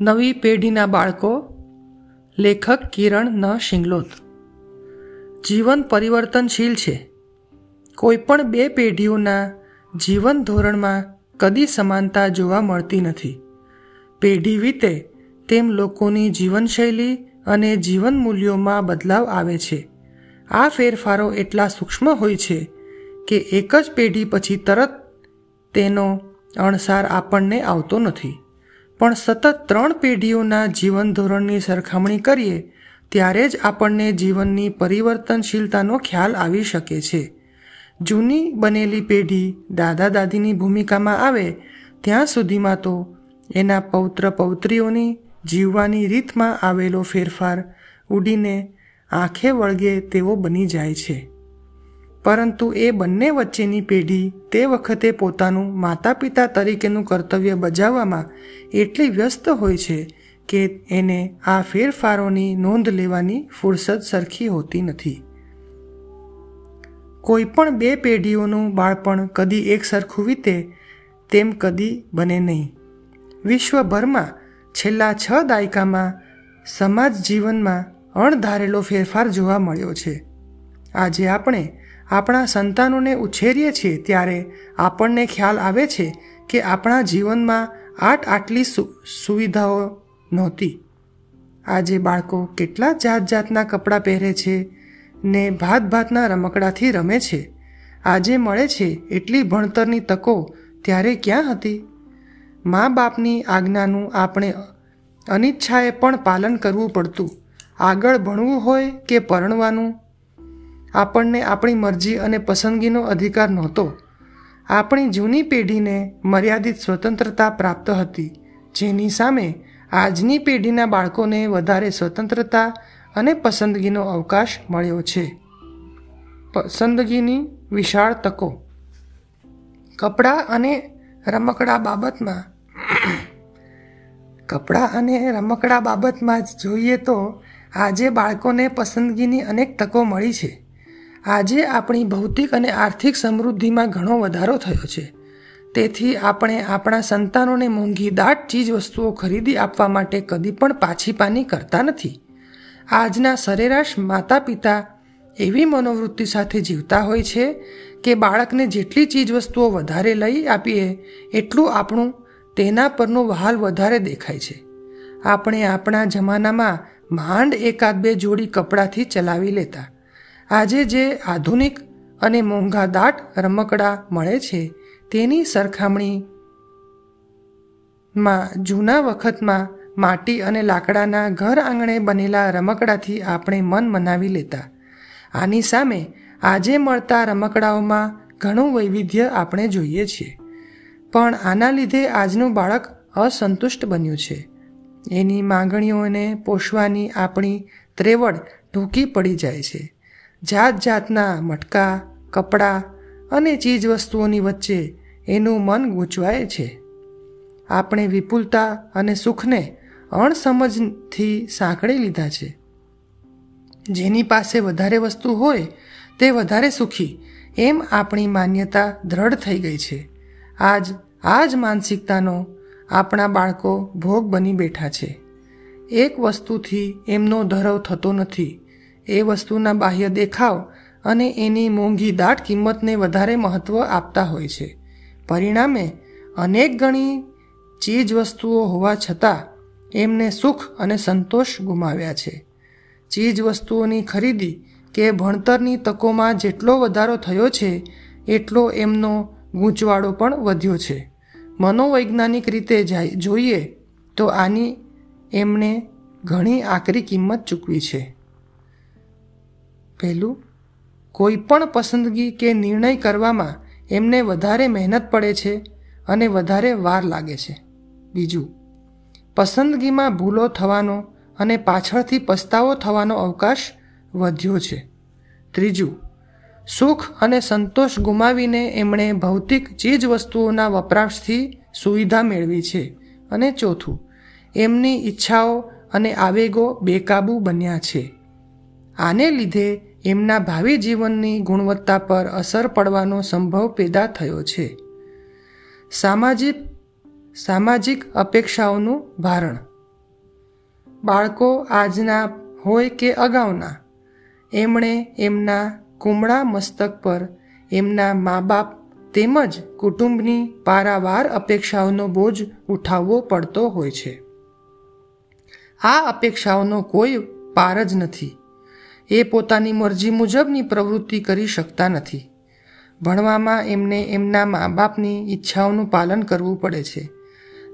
નવી પેઢીના બાળકો, લેખક કિરણ ન શિંગલોત. જીવન પરિવર્તનશીલ છે. કોઈ પણ બે પેઢીઓના જીવન ધોરણમાં કદી સમાનતા જોવા મળતી નથી. પેઢી વીતે તેમ લોકોની જીવનશૈલી અને જીવન મૂલ્યોમાં બદલાવ આવે છે. આ ફેરફારો એટલા સૂક્ષ્મ હોય છે કે એક જ પેઢી પછી તરત તેનો અણસાર આપણને આવતો નથી. પણ સતત ત્રણ પેઢીઓના જીવન ધોરણની સરખામણી કરીએ, ત્યારે જ આપણને જીવનની પરિવર્તનશીલતાનો ખ્યાલ આવી શકે છે. જૂની બનેલી પેઢી દાદા દાદીની ભૂમિકામાં આવે, ત્યાં સુધીમાં તો એના પૌત્ર પૌત્રીઓની જીવવાની રીતમાં આવેલો ફેરફાર ઉડીને આંખે વળગે તેવો બની જાય છે. પરંતુ એ બંને વચ્ચેની પેઢી તે વખતે પોતાનું માતા પિતા તરીકેનું કર્તવ્ય બજાવવામાં એટલી વ્યસ્ત હોય છે કે એને આ ફેરફારોની નોંધ લેવાની ફુરસદ સરખી હોતી નથી. કોઈ પણ બે પેઢીઓનું બાળપણ કદી એક સરખું વીતે, તેમ કદી બને નહીં. વિશ્વભરમાં છેલ્લા છ દાયકામાં સમાજ જીવનમાં અણધારેલો ફેરફાર જોવા મળ્યો છે. આજે આપણે આપણા સંતાનોને ઉછેરીએ છીએ ત્યારે આપણને ખ્યાલ આવે છે કે આપણા જીવનમાં આટ આટલી સુવિધાઓ નહોતી. આજે બાળકો કેટલા જાત જાતના કપડાં પહેરે છે ને ભાત ભાતના રમકડાથી રમે છે. આજે મળે છે એટલી ભણતરની તકો ત્યારે ક્યાં હતી? મા બાપની આજ્ઞાનું આપણે અનિચ્છાએ પણ પાલન કરવું પડતું. આગળ ભણવું હોય કે પરણવાનું આપણને આપણી મરજી અને પસંદગીનો અધિકાર નહોતો. આપણી જૂની પેઢીને મર્યાદિત સ્વતંત્રતા પ્રાપ્ત હતી, જેની સામે આજની પેઢીના બાળકોને વધારે સ્વતંત્રતા અને પસંદગીનો અવકાશ મળ્યો છે. પસંદગીની વિશાળ તકો. કપડાં અને રમકડા બાબતમાં કપડાં અને રમકડા બાબતમાં જોઈએ તો આજે બાળકોને પસંદગીની અનેક તકો મળી છે. આજે આપણી ભૌતિક અને આર્થિક સમૃદ્ધિમાં ઘણો વધારો થયો છે. તેથી આપણે આપણા સંતાનોને મોંઘી દાટ ચીજ વસ્તુઓ ખરીદી આપવા માટે કદી પણ પાછી પાની કરતા નથી. આજના સરેરાશ માતા પિતા એવી મનોવૃત્તિ સાથે જીવતા હોય છે કે બાળકને જેટલી ચીજવસ્તુઓ વધારે લઈ આપીએ, એટલું આપણું તેના પરનો વહાલ વધારે દેખાય છે. આપણે આપણા જમાનામાં માંડ એકાદ બે જોડી કપડાંથી ચલાવી લેતા. આજે જે આધુનિક અને મોંઘા દાટ રમકડા મળે છે, તેની સરખામણીમાં જૂના વખતમાં માટી અને લાકડાના ઘર આંગણે બનેલા રમકડાથી આપણે મન મનાવી લેતા. આની સામે આજે મળતા રમકડાઓમાં ઘણું વૈવિધ્ય આપણે જોઈએ છીએ પણ આના લીધે આજનું બાળક અસંતુષ્ટ બન્યું છે. એની માંગણીઓને પોષવાની આપણી ત્રેવડ ટૂંકી પડી જાય છે. જાત જાતના મટકા, કપડાં અને ચીજ વસ્તુઓની વચ્ચે એનું મન ગૂંચવાય છે. આપણે વિપુલતા અને સુખને અણસમજથી સાંકળી લીધા છે. જેની પાસે વધારે વસ્તુ હોય તે વધારે સુખી એમ આપણી માન્યતા દ્રઢ થઈ ગઈ છે. આજ આ જ માનસિકતાનો આપણા બાળકો ભોગ બની બેઠા છે. એક વસ્તુથી એમનો ધરવ થતો નથી. એ વસ્તુના બાહ્ય દેખાવ અને એની મોંઘી દાટ કિંમતને વધારે મહત્ત્વ આપતા હોય છે. પરિણામે, અનેક ગણી ચીજ વસ્તુઓ હોવા છતાં, એમને સુખ અને સંતોષ ગુમાવ્યા છે. ચીજ વસ્તુઓની ખરીદી કે ભણતરની તકોમાં જેટલો વધારો થયો છે, એટલો એમનો ગૂંચવાડો પણ વધ્યો છે. મનોવૈજ્ઞાનિક રીતે જોઈએ તો આની એમણે ઘણી આકરી કિંમત ચૂકવી છે. પહેલું, કોઈ પણ પસંદગી કે નિર્ણય કરવામાં એમને વધારે મહેનત પડે છે અને વધારે વાર લાગે છે. બીજું, પસંદગીમાં ભૂલો થવાનો અને પાછળથી પસ્તાવો થવાનો અવકાશ વધ્યો છે. ત્રીજું, સુખ અને સંતોષ ગુમાવીને એમણે ભૌતિક ચીજ વસ્તુઓના વપરાશથી સુવિધા મેળવી છે. અને ચોથું, એમની ઈચ્છાઓ અને આવેગો બેકાબૂ બન્યા છે. આને લીધે એમના ભાવિ જીવનની ગુણવત્તા પર અસર પડવાનો સંભવ પેદા થયો છે. સામાજિક સામાજિક અપેક્ષાઓનું ભારણ. બાળકો આજના હોય કે અગાઉના, એમણે એમના કુમળા મસ્તક પર એમના મા બાપ તેમજ કુટુંબની પારાવાર અપેક્ષાઓનો બોજ ઉઠાવવો પડતો હોય છે. આ અપેક્ષાઓનો કોઈ પાર જ નથી. એ પોતાની મરજી મુજબની પ્રવૃત્તિ કરી શકતા નથી. ભણવામાં એમને એમના મા બાપની ઈચ્છાઓનું પાલન કરવું પડે છે.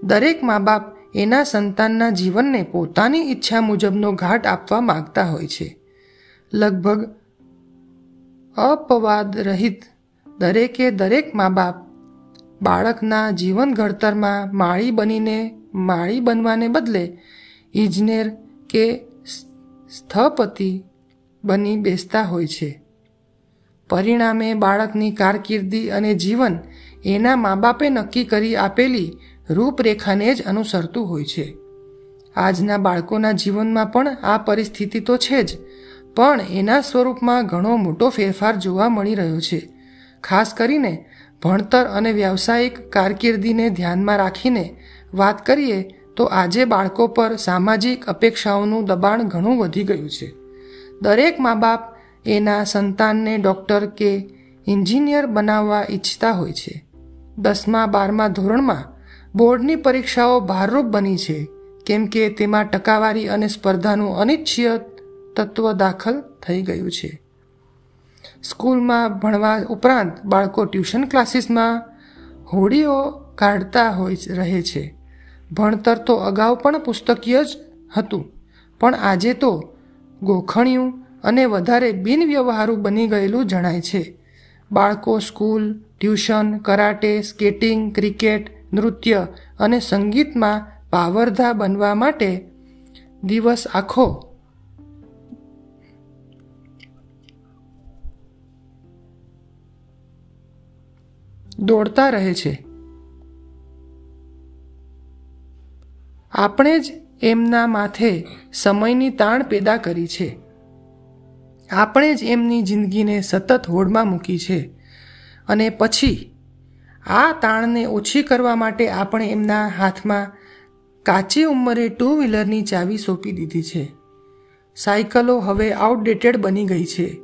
દરેક મા બાપ એના સંતાનના જીવનને પોતાની ઈચ્છા મુજબનો ઘાટ આપવા માગતા હોય છે. લગભગ અપવાદ રહિત દરેકે દરેક મા બાપ બાળકના જીવન ઘડતરમાં માળી બનીને માળી બનવાને બદલે ઇજનેર કે સ્થપતિ બની બેસતા હોય છે. પરિણામે બાળકની કારકિર્દી અને જીવન એના મા બાપે નક્કી કરી આપેલી રૂપરેખાને જ અનુસરતું હોય છે. આજના બાળકોના જીવનમાં પણ આ પરિસ્થિતિ તો છે જ, પણ એના સ્વરૂપમાં ઘણો મોટો ફેરફાર જોવા મળી રહ્યો છે. ખાસ કરીને ભણતર અને વ્યાવસાયિક કારકિર્દીને ધ્યાનમાં રાખીને વાત કરીએ તો આજે બાળકો પર સામાજિક અપેક્ષાઓનું દબાણ ઘણું વધી ગયું છે. દરેક મા બાપ એના સંતાનને ડૉક્ટર કે એન્જિનિયર બનાવવા ઈચ્છતા હોય છે. દસમા, બારમા ધોરણમાં બોર્ડની પરીક્ષાઓ ભારરૂપ બની છે, કેમ કે તેમાં ટકાવારી અને સ્પર્ધાનું અનિચ્છીય તત્વ દાખલ થઈ ગયું છે. સ્કૂલમાં ભણવા ઉપરાંત બાળકો ટ્યુશન ક્લાસીસમાં હોડીઓ કાઢતા હોય રહે છે. ભણતર તો અગાઉ પણ પુસ્તકીય જ હતું, પણ આજે તો ગોખણિયું અને વધારે બિનવ્યવહારુ બની ગયેલું જણાય છે. બાળકો school, tuition, karate, skating, cricket, નૃત્ય અને સંગીતમાં પાવરધા બનવા માટે દિવસ આખો દોડતા રહે છે. આપણે જ એમના માથે સમયની તાણ પેદા કરી છે. આપણે જ એમની જિંદગીને સતત હોડમાં મૂકી છે અને પછી આ તાણને ઓછી કરવા માટે આપણે એમના હાથમાં કાચી ઉંમરે ટુ વ્હીલરની ચાવી સોંપી દીધી છે. સાયકલો હવે આઉટડેટેડ બની ગઈ છે.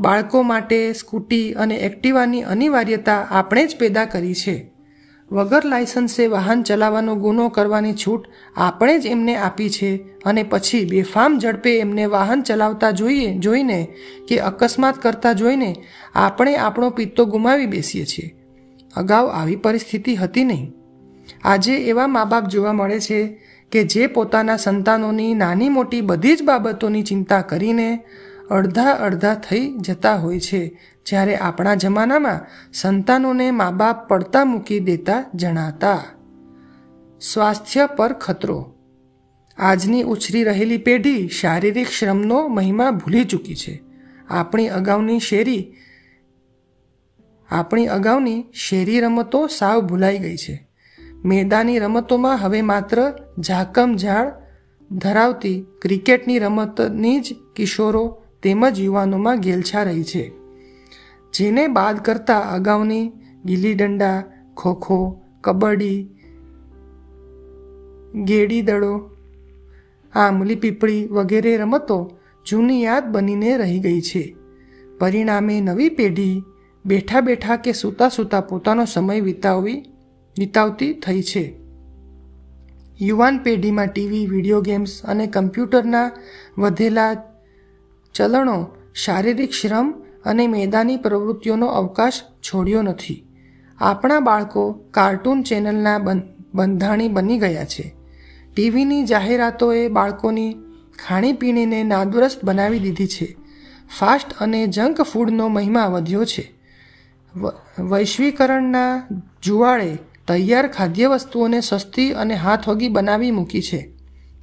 બાળકો માટે સ્કૂટી અને એક્ટિવાની અનિવાર્યતા આપણે જ પેદા કરી છે. વગર લાયસન્સે વાહન ચલાવવાનો ગુનો કરવાની છૂટ આપણે જ એમને આપી છે અને પછી બેફામ ઝડપે એમને વાહન ચલાવતા જોઈએ, જોઈને કે અકસ્માત કરતા જોઈને આપણે આપણો પિત્તો ગુમાવી બેસીએ છીએ. અગાઉ આવી પરિસ્થિતિ હતી નહીં. આજે એવા મા બાપ જોવા મળે છે કે જે પોતાના સંતાનોની નાની મોટી બધી જ બાબતોની ચિંતા કરીને અડધા અડધા થઈ જતા હોય છે જ્યારે આપણા જમાનામાં સંતાનોને મા બાપ પડતા મૂકી દેતા જણાતા. સ્વાસ્થ્ય પર ખતરો. આજની ઉછરી રહેલી પેઢી શારીરિક શ્રમનો મહિમા ભૂલી ચૂકી છે. આપણી અગાઉની શેરી, આપણી અગાઉની શેરી રમતો સાવ ભૂલાઈ ગઈ છે. મેદાની રમતોમાં હવે માત્ર ઝાકમ ઝાડ ધરાવતી ક્રિકેટની રમતની જ કિશોરો તેમજ યુવાનોમાં ગેલછા રહી છે. જેને બાદ કરતાં અગાઉની ગીલી દંડા ખોખો, કબડ્ડી, ગેડી દડો આમલી પીપળી વગેરે રમતો જૂની યાદ બનીને રહી ગઈ છે. પરિણામે નવી પેઢી બેઠા બેઠા કે સૂતા સૂતા પોતાનો સમય વિતાવી, વિતાવતી થઈ છે. યુવાન પેઢીમાં ટીવી, વીડિયો ગેમ્સ અને કમ્પ્યુટરના વધેલા ચલણો શારીરિક શ્રમ અને મેદાની પ્રવૃત્તિઓનો અવકાશ છોડ્યો નથી. આપણા બાળકો કાર્ટૂન ચેનલના બંધાણી બની ગયા છે. ટીવીની જાહેરાતોએ બાળકોની ખાણીપીણીને નાદુરસ્ત બનાવી દીધી છે. ફાસ્ટ અને જંક ફૂડનો મહિમા વધ્યો છે. વૈશ્વિકરણના જુવાળે તૈયાર ખાદ્ય વસ્તુઓને સસ્તી અને હાથવગી બનાવી મૂકી છે.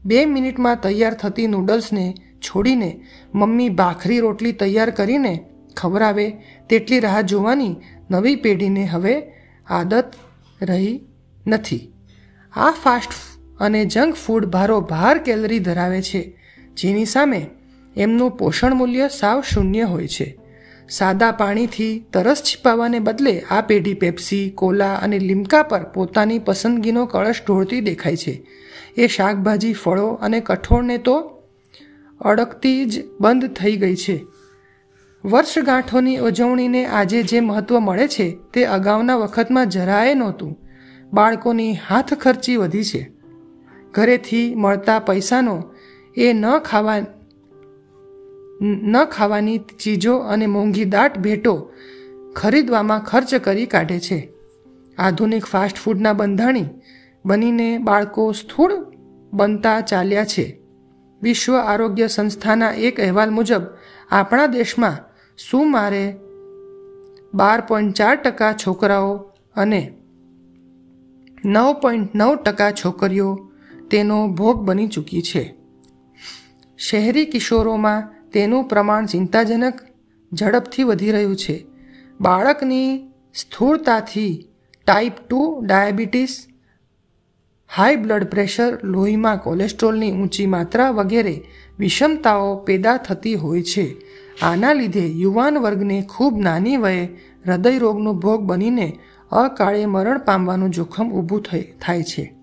બે મિનિટમાં તૈયાર થતી નૂડલ્સને છોડીને મમ્મી ભાખરી રોટલી તૈયાર કરીને ખવડાવે તેટલી રાહ જોવાની નવી પેઢીને હવે આદત રહી નથી. આ ફાસ્ટ અને જંક ફૂડ ભારો ભાર કેલરી ધરાવે છે, જેની સામે એમનું પોષણ મૂલ્ય સાવ શૂન્ય હોય છે. સાદા પાણીથી તરસ છીપાવવાને બદલે આ પેઢી પેપ્સી, કોલા અને લીમકા પર પોતાની પસંદગીનો કળશ ઢોળતી દેખાય છે. એ શાકભાજી ફળો અને કઠોળને તો અડકતી જ બંધ થઈ ગઈ છે. વર્ષગાંઠોની ઉજવણીને આજે જે મહત્ત્વ મળે છે તે અગાઉના વખતમાં જરાય નહોતું. બાળકોની હાથ ખર્ચી વધી છે. ઘરેથી મળતા પૈસાનો એ ન ખાવા ન ખાવાની ચીજો અને મોંઘી દાટ ભેટો ખરીદવામાં ખર્ચ કરી કાઢે છે. આધુનિક ફાસ્ટ ફૂડના બંધાણી બનીને બાળકો સ્થૂળ બનતા ચાલ્યા છે. વિશ્વ આરોગ્ય સંસ્થાના એક અહેવાલ મુજબ, આપણા દેશમાં સુમારે બાર પોઈન્ટ ચાર ટકા છોકરાઓ અને નવ પોઈન્ટ નવ ટકા છોકરીઓ તેનો ભોગ બની ચૂકી છે. શહેરી કિશોરોમાં તેનું પ્રમાણ ચિંતાજનક ઝડપથી વધી રહ્યું છે. બાળકની સ્થૂળતાથી type two diabetes high blood pressure, લોહીમાં કોલેસ્ટ્રોલની ઊંચી માત્રા વગેરે વિષમતાઓ પેદા થતી હોય છે. આના લીધે યુવાન વર્ગને ખૂબ નાની વયે હૃદયરોગનો ભોગ બનીને અકાળે મરણ પામવાનું જોખમ ઊભું થાય છે.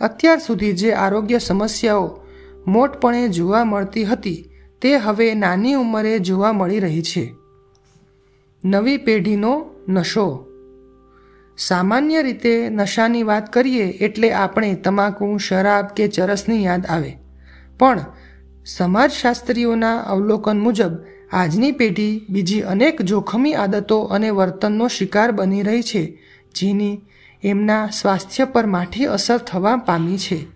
અત્યાર સુધી જે આરોગ્ય સમસ્યાઓ મોટપણે જોવા મળતી હતી, તે હવે નાની ઉંમરે જોવા મળી રહી છે. નવી પેઢીનો નશો સામાન્ય રીતે નશાની વાત કરીએ એટલે આપણે તમાકુ, શરાબ કે ચરસની યાદ આવે. પણ સમાજશાસ્ત્રીઓના અવલોકન મુજબ આજની પેઢી બીજી અનેક જોખમી આદતો અને વર્તનનો શિકાર બની રહી છે, જેની એમના સ્વાસ્થ્ય પર માઠી અસર થવા પામી છે.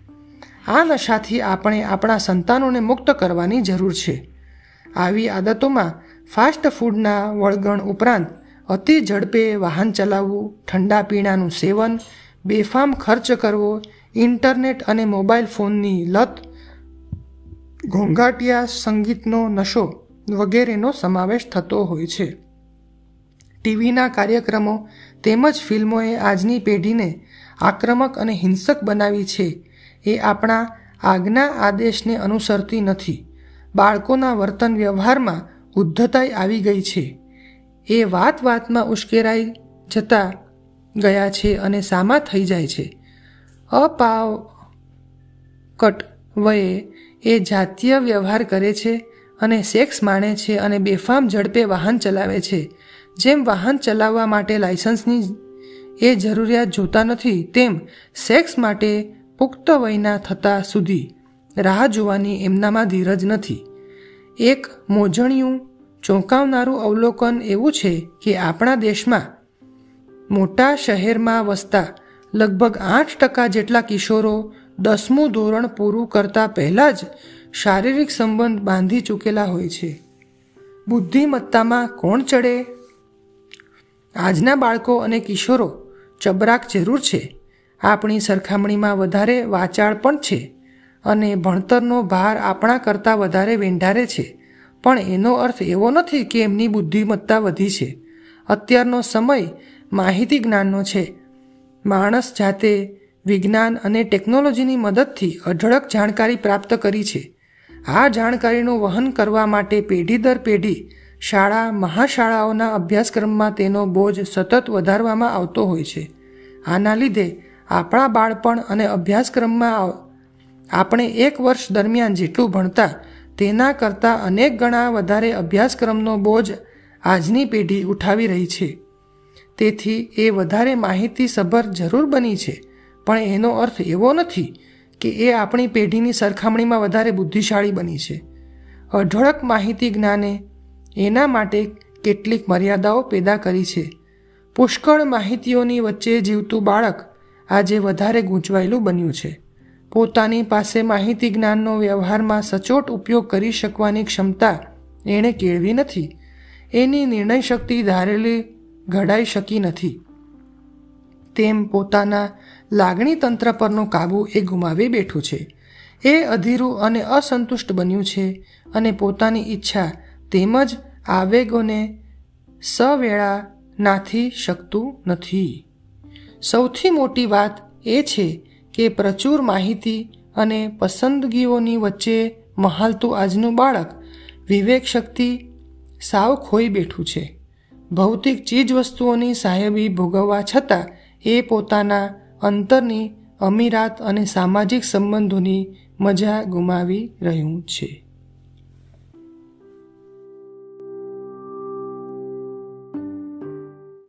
આ નશાથી આપણે આપણા સંતાનોને મુક્ત કરવાની જરૂર છે. આવી આદતોમાં ફાસ્ટ ફૂડના વળગણ ઉપરાંત અતિ ઝડપે વાહન ચલાવવું, ઠંડા પીણાનું સેવન, બેફામ ખર્ચ કરવો, ઇન્ટરનેટ અને મોબાઈલ ફોનની લત, ઘોંઘાટિયા સંગીતનો નશો વગેરેનો સમાવેશ થતો હોય છે. ટીવીના કાર્યક્રમો તેમજ ફિલ્મોએ આજની પેઢીને આક્રમક અને હિંસક બનાવી છે. એ આપણા આજ્ઞા આદેશને અનુસરતી નથી. બાળકોના વર્તન વ્યવહારમાં ઉદ્ધતાઈ આવી ગઈ છે. એ વાત વાતમાં ઉશ્કેરાઈ જતા ગયા છે અને સામા થઈ જાય છે. અપાવ કટ વયે એ જાતીય વ્યવહાર કરે છે અને સેક્સ માણે છે અને બેફામ ઝડપે વાહન ચલાવે છે. જેમ વાહન ચલાવવા માટે લાયસન્સની એ જરૂરિયાત જોતા નથી, તેમ સેક્સ માટે પુખ્ત વયના થતા સુધી રાહ જોવાની એમનામાં ધીરજ નથી. એક મોજણિયું ચોંકાવનારું અવલોકન એવું છે કે આપણા દેશમાં મોટા શહેરમાં વસતા લગભગ આઠ ટકા જેટલા કિશોરો દસમું ધોરણ પૂરું કરતાં પહેલાં જ શારીરિક સંબંધ બાંધી ચૂકેલા હોય છે. બુદ્ધિમત્તામાં કોણ ચડે? આજના બાળકો અને કિશોરો ચબરાક જરૂર છે. આપણી સરખામણીમાં વધારે વાચાળ પણ છે અને ભણતરનો ભાર આપણા કરતાં વધારે વેંઢારે છે. પણ એનો અર્થ એવો નથી કે એમની બુદ્ધિમત્તા વધી છે. અત્યારનો સમય માહિતી જ્ઞાનનો છે. માણસ જાતે વિજ્ઞાન અને ટેકનોલોજીની મદદથી અઢળક જાણકારી પ્રાપ્ત કરી છે. આ જાણકારીનું વહન કરવા માટે પેઢી દર પેઢી શાળા, મહાશાળાઓના અભ્યાસક્રમમાં તેનો બોજ સતત વધારવામાં આવતો હોય છે. આના લીધે આપણા બાળપણ અને અભ્યાસક્રમમાં આપણે એક વર્ષ દરમિયાન જેટલું ભણતા તેના કરતાં અનેક ગણા વધારે અભ્યાસક્રમનો બોજ આજની પેઢી ઉઠાવી રહી છે. તેથી એ વધારે માહિતી સભર જરૂર બની છે. પણ એનો અર્થ એવો નથી કે એ આપણી પેઢીની સરખામણીમાં વધારે બુદ્ધિશાળી બની છે. અઢળક માહિતી જ્ઞાને એના માટે કેટલીક મર્યાદાઓ પેદા કરી છે. પુષ્કળ માહિતીઓની વચ્ચે જીવતું બાળક આજે વધારે ગૂંચવાયેલું બન્યું છે. પોતાની પાસે માહિતી જ્ઞાનનો વ્યવહારમાં સચોટ ઉપયોગ કરી શકવાની ક્ષમતા એણે કેળવી નથી. એની નિર્ણય શક્તિ ધારેલી ઘડાઈ શકી નથી. તેમ પોતાના લાગણી તંત્ર પરનો કાબુ એ ગુમાવી બેઠું છે. એ અધીરું અને અસંતુષ્ટ બન્યું છે અને પોતાની ઈચ્છા તેમજ આવેગોને સવેળા નાથી શકતું નથી. સૌથી મોટી વાત એ છે કે પ્રચુર માહિતી અને પસંદગીઓની વચ્ચે મહાલતું આજનું બાળક વિવેક શક્તિ સાવ ખોઈ બેઠું છે. ભૌતિક ચીજ વસ્તુઓની સાહેબી ભોગવવા છતાં એ પોતાના અંતરની અમીરાત અને સામાજિક સંબંધોની મજા ગુમાવી રહ્યું છે.